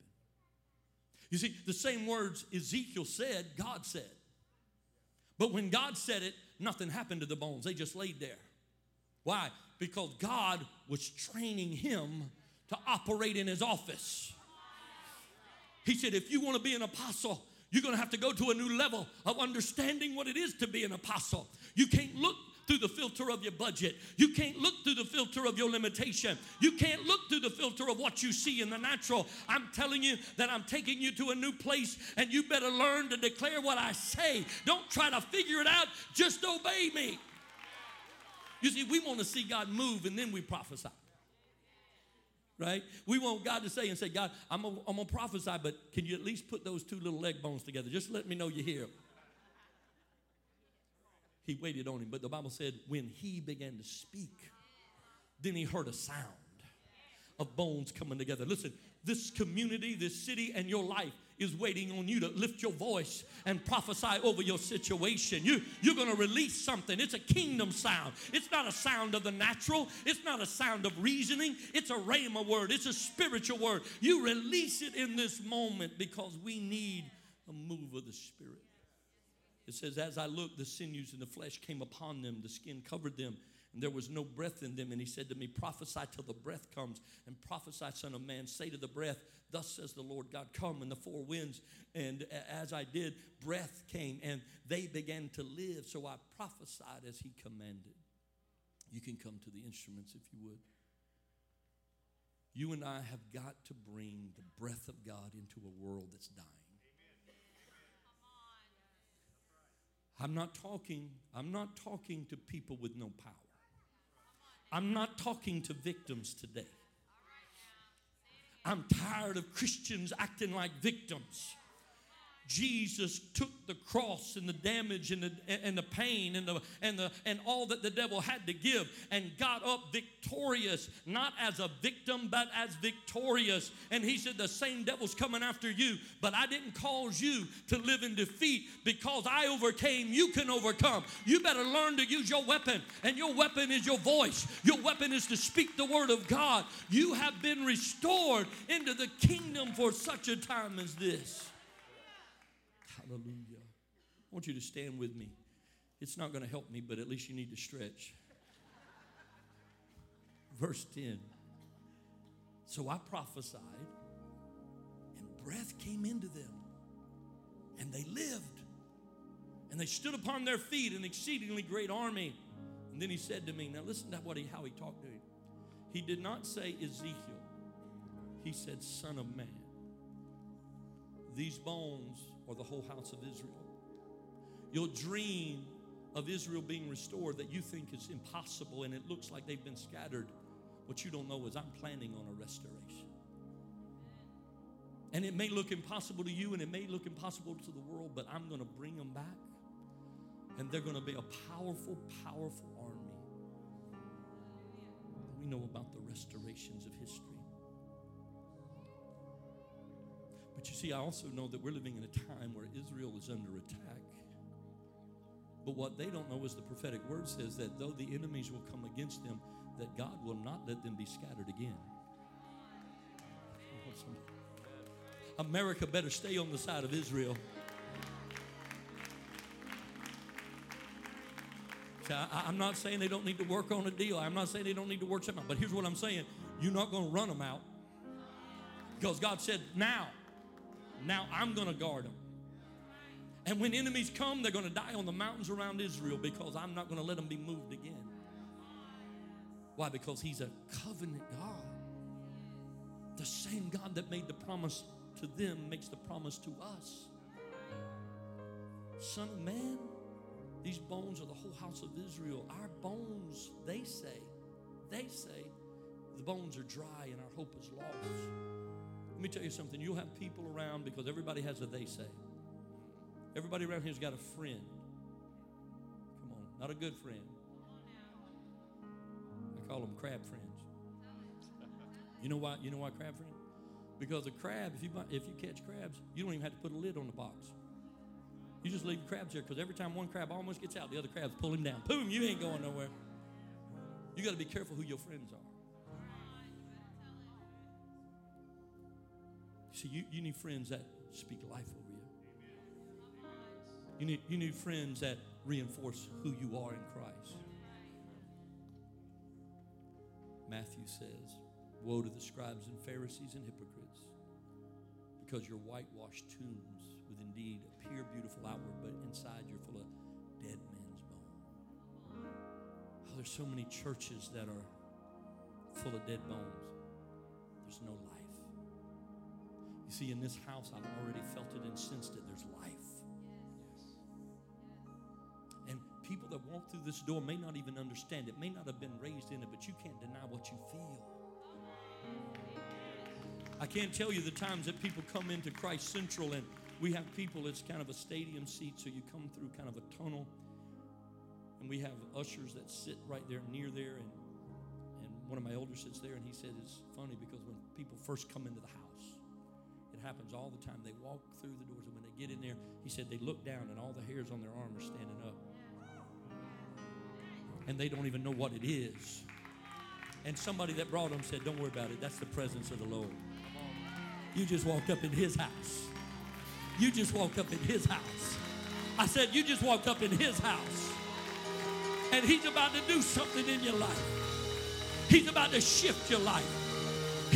You see, the same words Ezekiel said, God said. But when God said it, nothing happened to the bones. They just laid there. Why? Because God was training him to operate in his office. He said, if you want to be an apostle, you're going to have to go to a new level of understanding what it is to be an apostle. You can't look through the filter of your budget. You can't look through the filter of your limitation. You can't look through the filter of what you see in the natural. I'm telling you that I'm taking you to a new place and you better learn to declare what I say. Don't try to figure it out, just obey me. You see, we want to see God move and then we prophesy. Right? We want God to say and say, God, I'm going to prophesy, but can you at least put those two little leg bones together? Just let me know you're here. He waited on him. But the Bible said, when he began to speak, then he heard a sound of bones coming together. Listen, this community, this city, and your life is waiting on you to lift your voice and prophesy over your situation. You, you're going to release something. It's a kingdom sound. It's not a sound of the natural, it's not a sound of reasoning. It's a rhema word, it's a spiritual word. You release it in this moment because we need a move of the Spirit. It says, As I looked, the sinews and the flesh came upon them, the skin covered them and there was no breath in them. And he said to me, Prophesy till the breath comes, and prophesy, Son of Man, say to the breath, Thus says the Lord God, come, and the four winds. And as I did, breath came, and they began to live. So I prophesied as he commanded. You can come to the instruments if you would. You and I have got to bring the breath of God into a world that's dying. I'm not talking, I'm not talking to people with no power. I'm not talking to victims today. I'm tired of Christians acting like victims. Jesus took the cross and the damage and the, and the pain and, the, and, the, and all that the devil had to give and got up victorious, not as a victim, but as victorious. And he said, The same devil's coming after you, but I didn't cause you to live in defeat because I overcame. You can overcome. You better learn to use your weapon, and your weapon is your voice. Your weapon is to speak the word of God. You have been restored into the kingdom for such a time as this. Hallelujah. I want you to stand with me. It's not going to help me, but at least you need to stretch. Verse 10. So I prophesied, and breath came into them, and they lived. And they stood upon their feet, an exceedingly great army. And then he said to me, Now listen to what he, how he talked to him. He did not say Ezekiel, he said, Son of man. These bones or the whole house of Israel. You'll dream of Israel being restored that you think is impossible and it looks like they've been scattered. What you don't know is I'm planning on a restoration. And it may look impossible to you and it may look impossible to the world, but I'm going to bring them back. And they're going to be a powerful, powerful army. We know about the restorations of history. But you see, I also know that we're living in a time where Israel is under attack. But what they don't know is the prophetic word says that though the enemies will come against them, that God will not let them be scattered again. America better stay on the side of Israel. I, am not saying they don't need to work on a deal. I'm not saying they don't need to work something out. But here's what I'm saying you're not going to run them out. Because God said, now, now I'm going to guard them. And when enemies come, they're going to die on the mountains around Israel because I'm not going to let them be moved again. Why? Because He's a covenant God. The same God that made the promise to them makes the promise to us. Son of man, these bones are the whole house of Israel. Our bones, they say, they say, the bones are dry and our hope is lost. Let me tell you something. You'll have people around because everybody has a they say. Everybody around here's got a friend. Come on, not a good friend. I call them crab friends. You know why? You know why crab friend? Because a crab, if you buy, if you catch crabs, you don't even have to put a lid on the box. You just leave crabs there because every time one crab almost gets out, the other crabs pull him down. Boom! You ain't going nowhere. You got to be careful who your friends are. See, you, you need friends that speak life over you. You need, you need friends that reinforce who you are in Christ. Matthew says, Woe to the scribes and Pharisees and hypocrites, because you're whitewashed tombs with indeed appear beautiful outward, but inside you're full of dead men's bones. Oh, there's so many churches that are full of dead bones. There's no life. See, in this house, I've already felt it and sensed it. There's life. And people that walk through this door may not even understand it, may not have been raised in it, but you can't deny what you feel. I can't tell you the times that people come into Christ Central and we have people, it's kind of a stadium seat, so you come through kind of a tunnel. And we have ushers that sit right there near there, and, and one of my elders sits there, and he said it's funny because when people first come into the house, happens all the time. They walk through the doors, and when they get in there, he said they look down, and all the hairs on their arm are standing up. And they don't even know what it is. And somebody that brought them said, Don't worry about it. That's the presence of the Lord. You just walked up in his house. You just walked up in his house. I said, You just walked up in his house. And he's about to do something in your life. He's about to shift your life.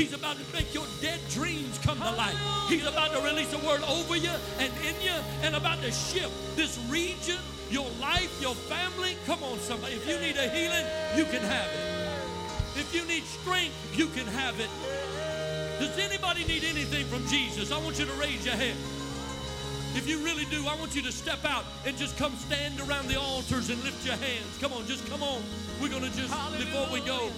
He's about to make your dead dreams come to life. He's about to release a word over you and in you and about to shift this region, your life, your family. Come on, somebody. If you need a healing, you can have it. If you need strength, you can have it. Does anybody need anything from Jesus? I want you to raise your hand. If you really do, I want you to step out and just come stand around the altars and lift your hands. Come on, just come on. We're going to just, Hallelujah. before we go,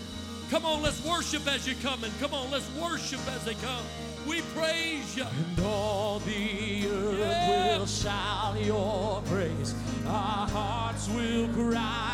come on, let's worship as you're coming. Come on, let's worship as they come. We praise you. And all the earth yeah. will shout your praise. Our hearts will cry,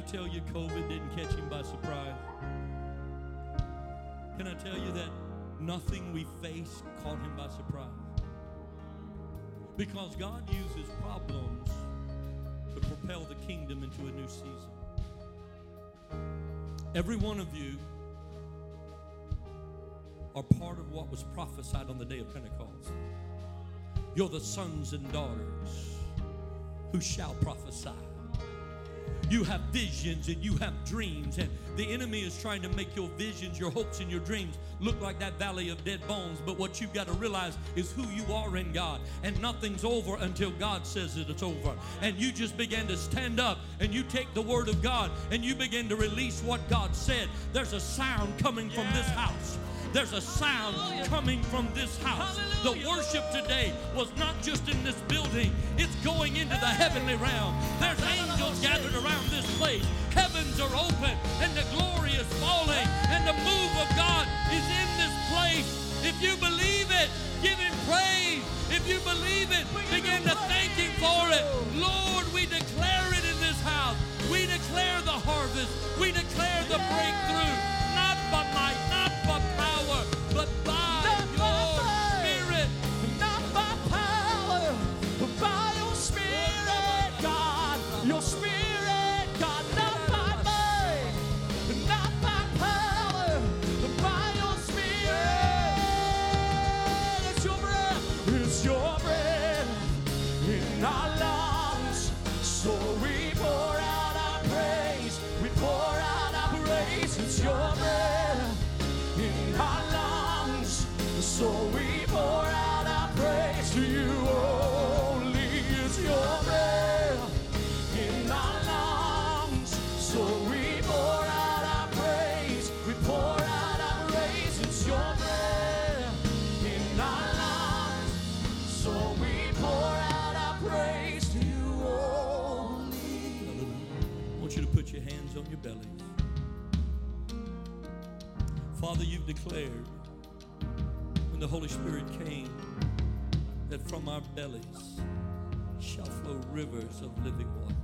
tell you COVID didn't catch him by surprise? Can I tell you that nothing we face caught him by surprise? Because God uses problems to propel the kingdom into a new season. Every one of you are part of what was prophesied on the day of Pentecost. You're the sons and daughters who shall prophesy. You have visions and you have dreams, and the enemy is trying to make your visions, your hopes, and your dreams look like that valley of dead bones. But what you've got to realize is who you are in God, and nothing's over until God says that it's over. And you just begin to stand up and you take the word of God and you begin to release what God said. There's a sound coming from this house. There's a sound coming from this house. The worship today was not just in this building, it's going into the heavenly realm. There's angels gathered around this place. Heavens are open and the glory is falling and the move of God is in this place. If you believe it, give him praise. If you believe it, begin to thank him for it. Lord, we declare it in this house. We declare the harvest. We declare the breakthrough. praises your name in our lungs. So we pour out our praise to you. Only is your name in our lungs. So we pour out our praise. We pour out our praise. It's your name in our lungs. So we pour out our praise to you. Only. I want you to put your hands on your belly. Father, you've declared when the Holy Spirit came that from our bellies shall flow rivers of living water.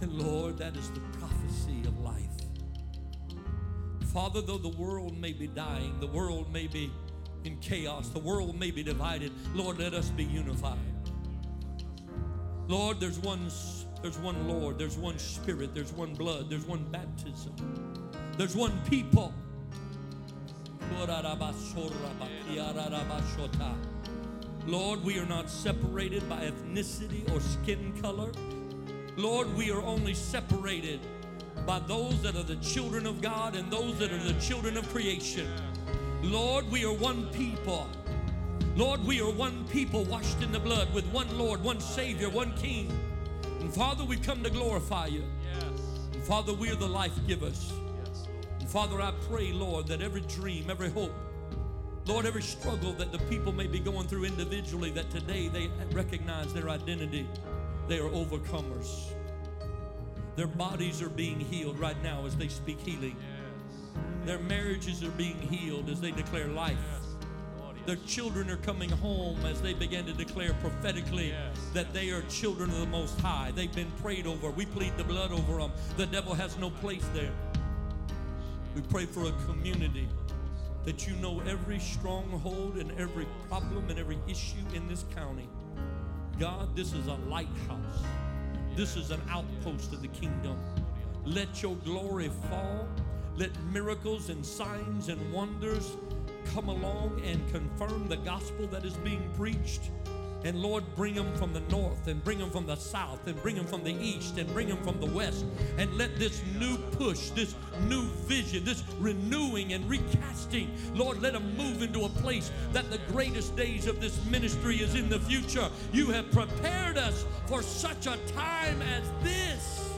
And Lord, that is the prophecy of life. Father, though the world may be dying, the world may be in chaos, the world may be divided, Lord, let us be unified. Lord, there's one there's one Lord, there's one spirit, there's one blood, there's one baptism. There's one people. Lord, we are not separated by ethnicity or skin color. Lord, we are only separated by those that are the children of God and those that are the children of creation. Lord, we are one people. Lord, we are one people washed in the blood with one Lord, one Savior, one King. And Father, we come to glorify you. Yes. And Father, we are the life givers. Yes. Father, I pray, Lord, that every dream, every hope, Lord, every struggle that the people may be going through individually, that today they recognize their identity. They are overcomers. Their bodies are being healed right now as they speak healing. Their marriages are being healed as they declare life. Their children are coming home as they begin to declare prophetically Yes. that they are children of the Most High. They've been prayed over. We plead the blood over them. The devil has no place there. We pray for a community that you know every stronghold and every problem and every issue in this county. God, this is a lighthouse. This is an outpost of the kingdom. Let your glory fall. Let miracles and signs and wonders come along and confirm the gospel that is being preached. And Lord, bring them from the north and bring them from the south and bring them from the east and bring them from the west. And let this new push, this new vision, this renewing and recasting, Lord, let them move into a place that the greatest days of this ministry is in the future. You have prepared us for such a time as this.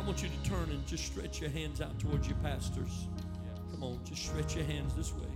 I want you to turn and just stretch your hands out towards your pastors. Come on, just stretch your hands this way.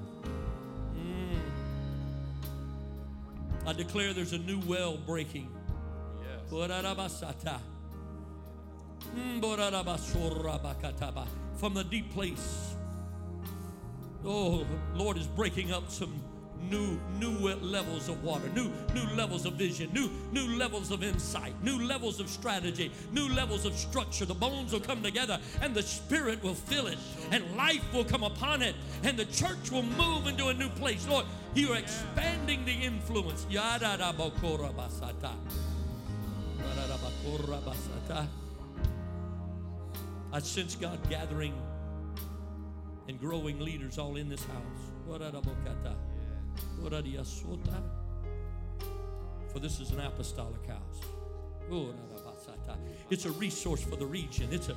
I declare there's a new well breaking. Yes. Mm. From the deep place. Oh, Lord is breaking up some new new levels of water, new new levels of vision, new new levels of insight, new levels of strategy, new levels of structure. The bones will come together and the spirit will fill it and life will come upon it and the church will move into a new place. Lord, you are expanding the influence. I sense God gathering and growing leaders all in this house. For this is an apostolic house. It's a resource for the region. It's a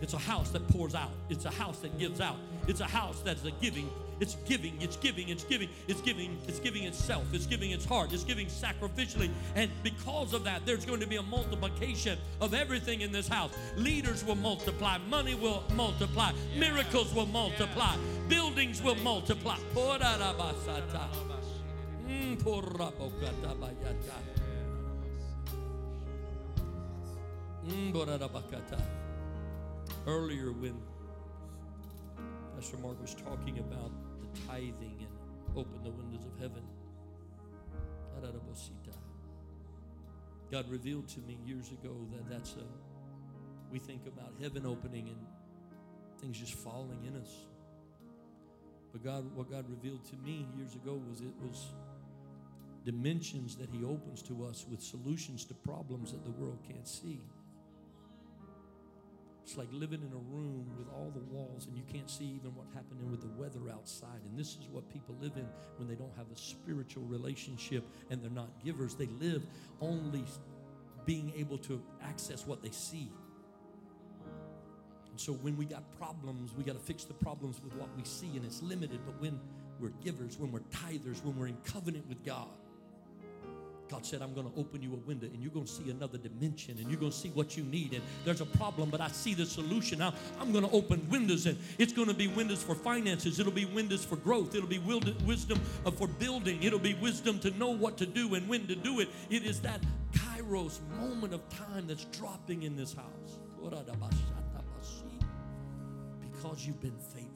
it's a house that pours out. It's a house that gives out. It's a house that's a giving. It's giving. It's giving. It's giving. It's giving. It's giving itself. It's giving its heart. It's giving sacrificially. And because of that, there's going to be a multiplication of everything in this house. Leaders will multiply. Money will multiply. Miracles will multiply. Buildings will multiply. Mm. Mm. Earlier, when Pastor Mark was talking about tithing and open the windows of heaven, God revealed to me years ago that that's a, we think about heaven opening and things just falling in us. But God, what God revealed to me years ago was it was dimensions that He opens to us with solutions to problems that the world can't see. It's like living in a room with all the walls and you can't see even what's happening with the weather outside. And this is what people live in when they don't have a spiritual relationship and they're not givers. They live only being able to access what they see. And so when we got problems, we got to fix the problems with what we see, and it's limited. But when we're givers, when we're tithers, when we're in covenant with God, God said, I'm going to open you a window and you're going to see another dimension and you're going to see what you need. And there's a problem, but I see the solution. Now I'm going to open windows and it's going to be windows for finances. It'll be windows for growth. It'll be wisdom for building. It'll be wisdom to know what to do and when to do it. It is that kairos moment of time that's dropping in this house. Because you've been faithful.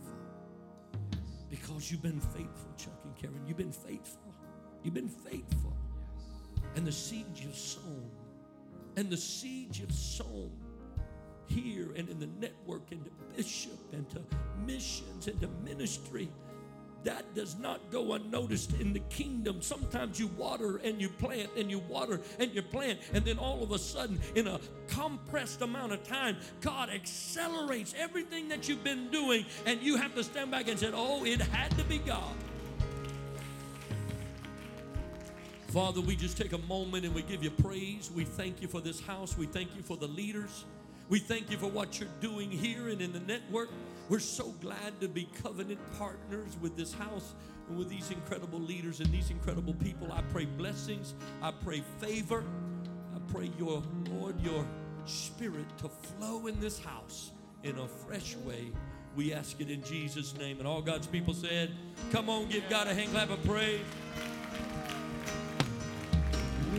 Because you've been faithful, Chuck and Karen. You've been faithful. You've been faithful and the seeds you've sown, and the seeds you've sown here and in the network and to bishop and to missions and to ministry that does not go unnoticed in the kingdom. Sometimes you water and you plant and you water and you plant, and then all of a sudden, in a compressed amount of time, God accelerates everything that you've been doing, and you have to stand back and say, Oh, it had to be God. Father, we just take a moment and we give you praise. We thank you for this house. We thank you for the leaders. We thank you for what you're doing here and in the network. We're so glad to be covenant partners with this house and with these incredible leaders and these incredible people. I pray blessings. I pray favor. I pray your Lord, your spirit to flow in this house in a fresh way. We ask it in Jesus' name. And all God's people said, Come on, give God a hand clap of praise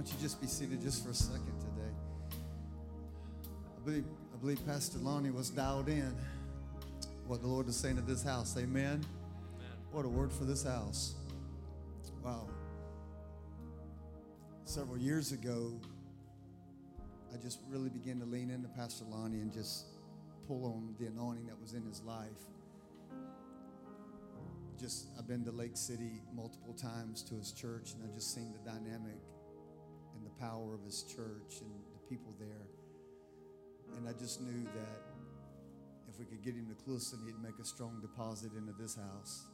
don't you just be seated just for a second today? I believe, I believe Pastor Lonnie was dialed in what the Lord is saying to this house. Amen. Amen. What a word for this house. Wow. Several years ago, I just really began to lean into Pastor Lonnie and just pull on the anointing that was in his life. Just, I've been to Lake City multiple times to his church, and I just seen the dynamic power of his church and the people there. And I just knew that if we could get him to Clewiston, he'd make a strong deposit into this house.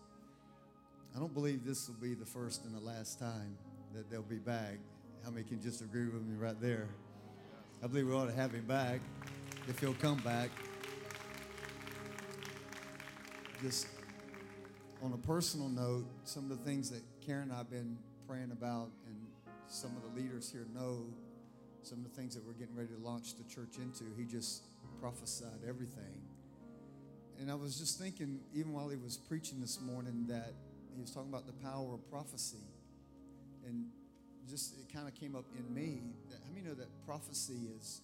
I don't believe this will be the first and the last time that they'll be back. How many can just agree with me right there? I believe we ought to have him back if he'll come back. Just on a personal note, some of the things that Karen and I have been praying about some of the leaders here know some of the things that we're getting ready to launch the church into. He just prophesied everything. And I was just thinking, even while he was preaching this morning, that he was talking about the power of prophecy. And just it kind of came up in me that how many know that prophecy is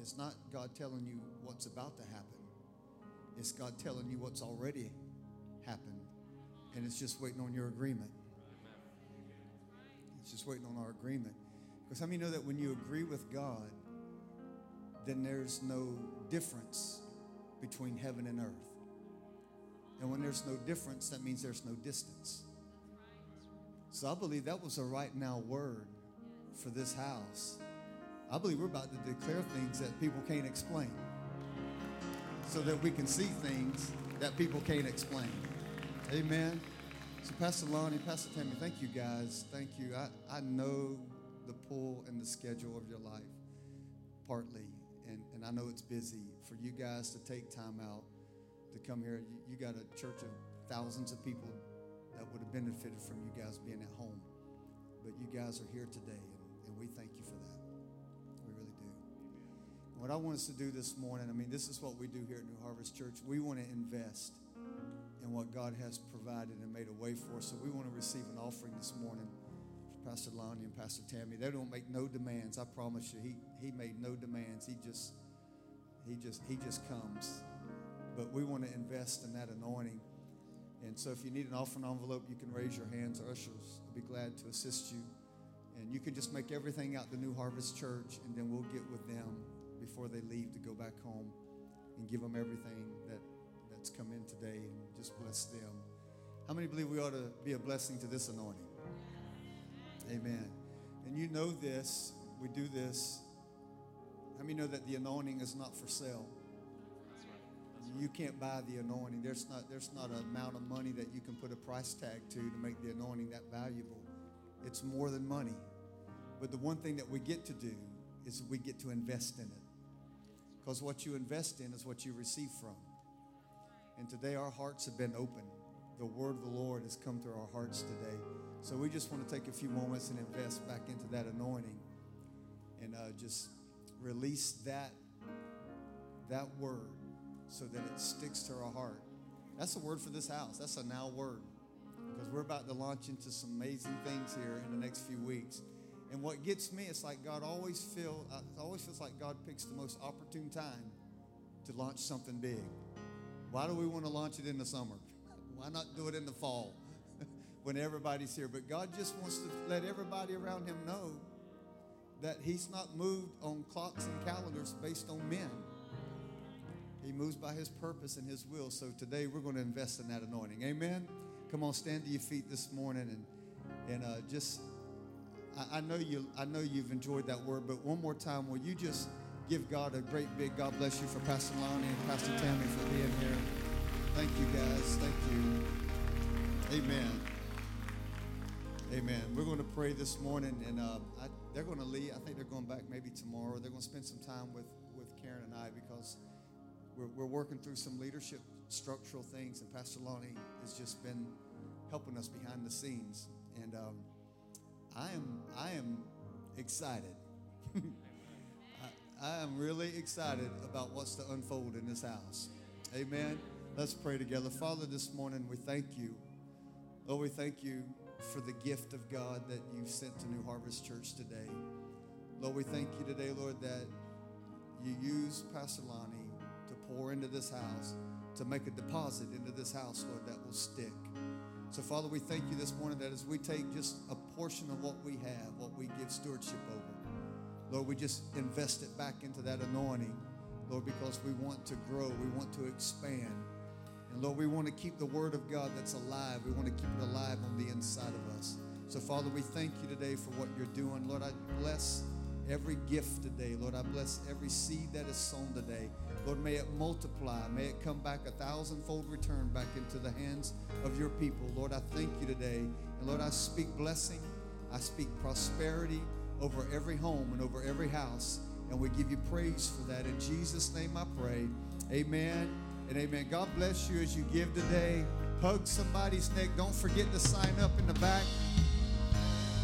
is not God telling you what's about to happen. It's God telling you what's already happened. And it's just waiting on your agreement. It's just waiting on our agreement. Because how many know that when you agree with God, then there's no difference between heaven and earth. And when there's no difference, that means there's no distance. So I believe that was a right now word for this house. I believe we're about to declare things that people can't explain so that we can see things that people can't explain. Amen. So, Pastor Lonnie, Pastor Tammy, thank you guys. Thank you. I, I know the pull and the schedule of your life, partly, and, and I know it's busy. For you guys to take time out to come here, you, you got a church of thousands of people that would have benefited from you guys being at home. But you guys are here today, and, and we thank you for that. We really do. What I want us to do this morning, I mean, this is what we do here at New Harvest Church. We want to invest in what God has provided and made a way for. So we want to receive an offering this morning. Pastor Lonnie and Pastor Tammy, they don't make no demands. I promise you, he he made no demands. He just he just he just comes. But we want to invest in that anointing. And so if you need an offering envelope, you can raise your hands. Our ushers will be glad to assist you. And you can just make everything out the New Harvest Church, and then we'll get with them before they leave to go back home and give them everything that, that's come in today and just bless them. How many believe we ought to be a blessing to this anointing? Amen. And you know this, we do this. How many know that the anointing is not for sale? You can't buy the anointing. There's not, there's not an amount of money that you can put a price tag to to make the anointing that valuable. It's more than money. But the one thing that we get to do is we get to invest in it. Because what you invest in is what you receive from. And today our hearts have been open. The word of the Lord has come through our hearts today. So we just want to take a few moments and invest back into that anointing and uh, just release that, that word so that it sticks to our heart. That's a word for this house. That's a now word because we're about to launch into some amazing things here in the next few weeks. And what gets me, it's like God always feel, uh, always feels like God picks the most opportune time to launch something big. Why do we want to launch it in the summer? Why not do it in the fall when everybody's here? But God just wants to let everybody around Him know that He's not moved on clocks and calendars based on men. He moves by His purpose and His will. So today we're going to invest in that anointing. Amen. Come on, stand to your feet this morning and and uh, just. I, I know you. I know you've enjoyed that word, but one more time, will you just give God a great big God bless you for Pastor Lonnie and Pastor Tammy for being here. Thank you guys. Thank you. Amen. Amen. We're going to pray this morning, and uh, I, they're going to leave. I think they're going back maybe tomorrow. They're going to spend some time with with Karen and I because we're, we're working through some leadership structural things, and Pastor Lonnie has just been helping us behind the scenes, and um, I am I am excited. I, am really excited about what's to unfold in this house. Amen. Let's pray together. Father, this morning we thank you. Lord, we thank you for the gift of God that you sent to New Harvest Church today. Lord, we thank you today, Lord, that you use Pastor Lonnie to pour into this house, to make a deposit into this house, Lord, that will stick. So, Father, we thank you this morning that as we take just a portion of what we have, what we give stewardship over, Lord, we just invest it back into that anointing, Lord, because we want to grow, we want to expand. And Lord, we want to keep the word of God that's alive. We want to keep it alive on the inside of us. So, Father, we thank you today for what you're doing. Lord, I bless every gift today. Lord, I bless every seed that is sown today. Lord, may it multiply. May it come back a thousandfold return back into the hands of your people. Lord, I thank you today. And Lord, I speak blessing. I speak prosperity over every home and over every house. And we give you praise for that. In Jesus' name I pray. Amen and amen. God bless you as you give today. Hug somebody's neck. Don't forget to sign up in the back.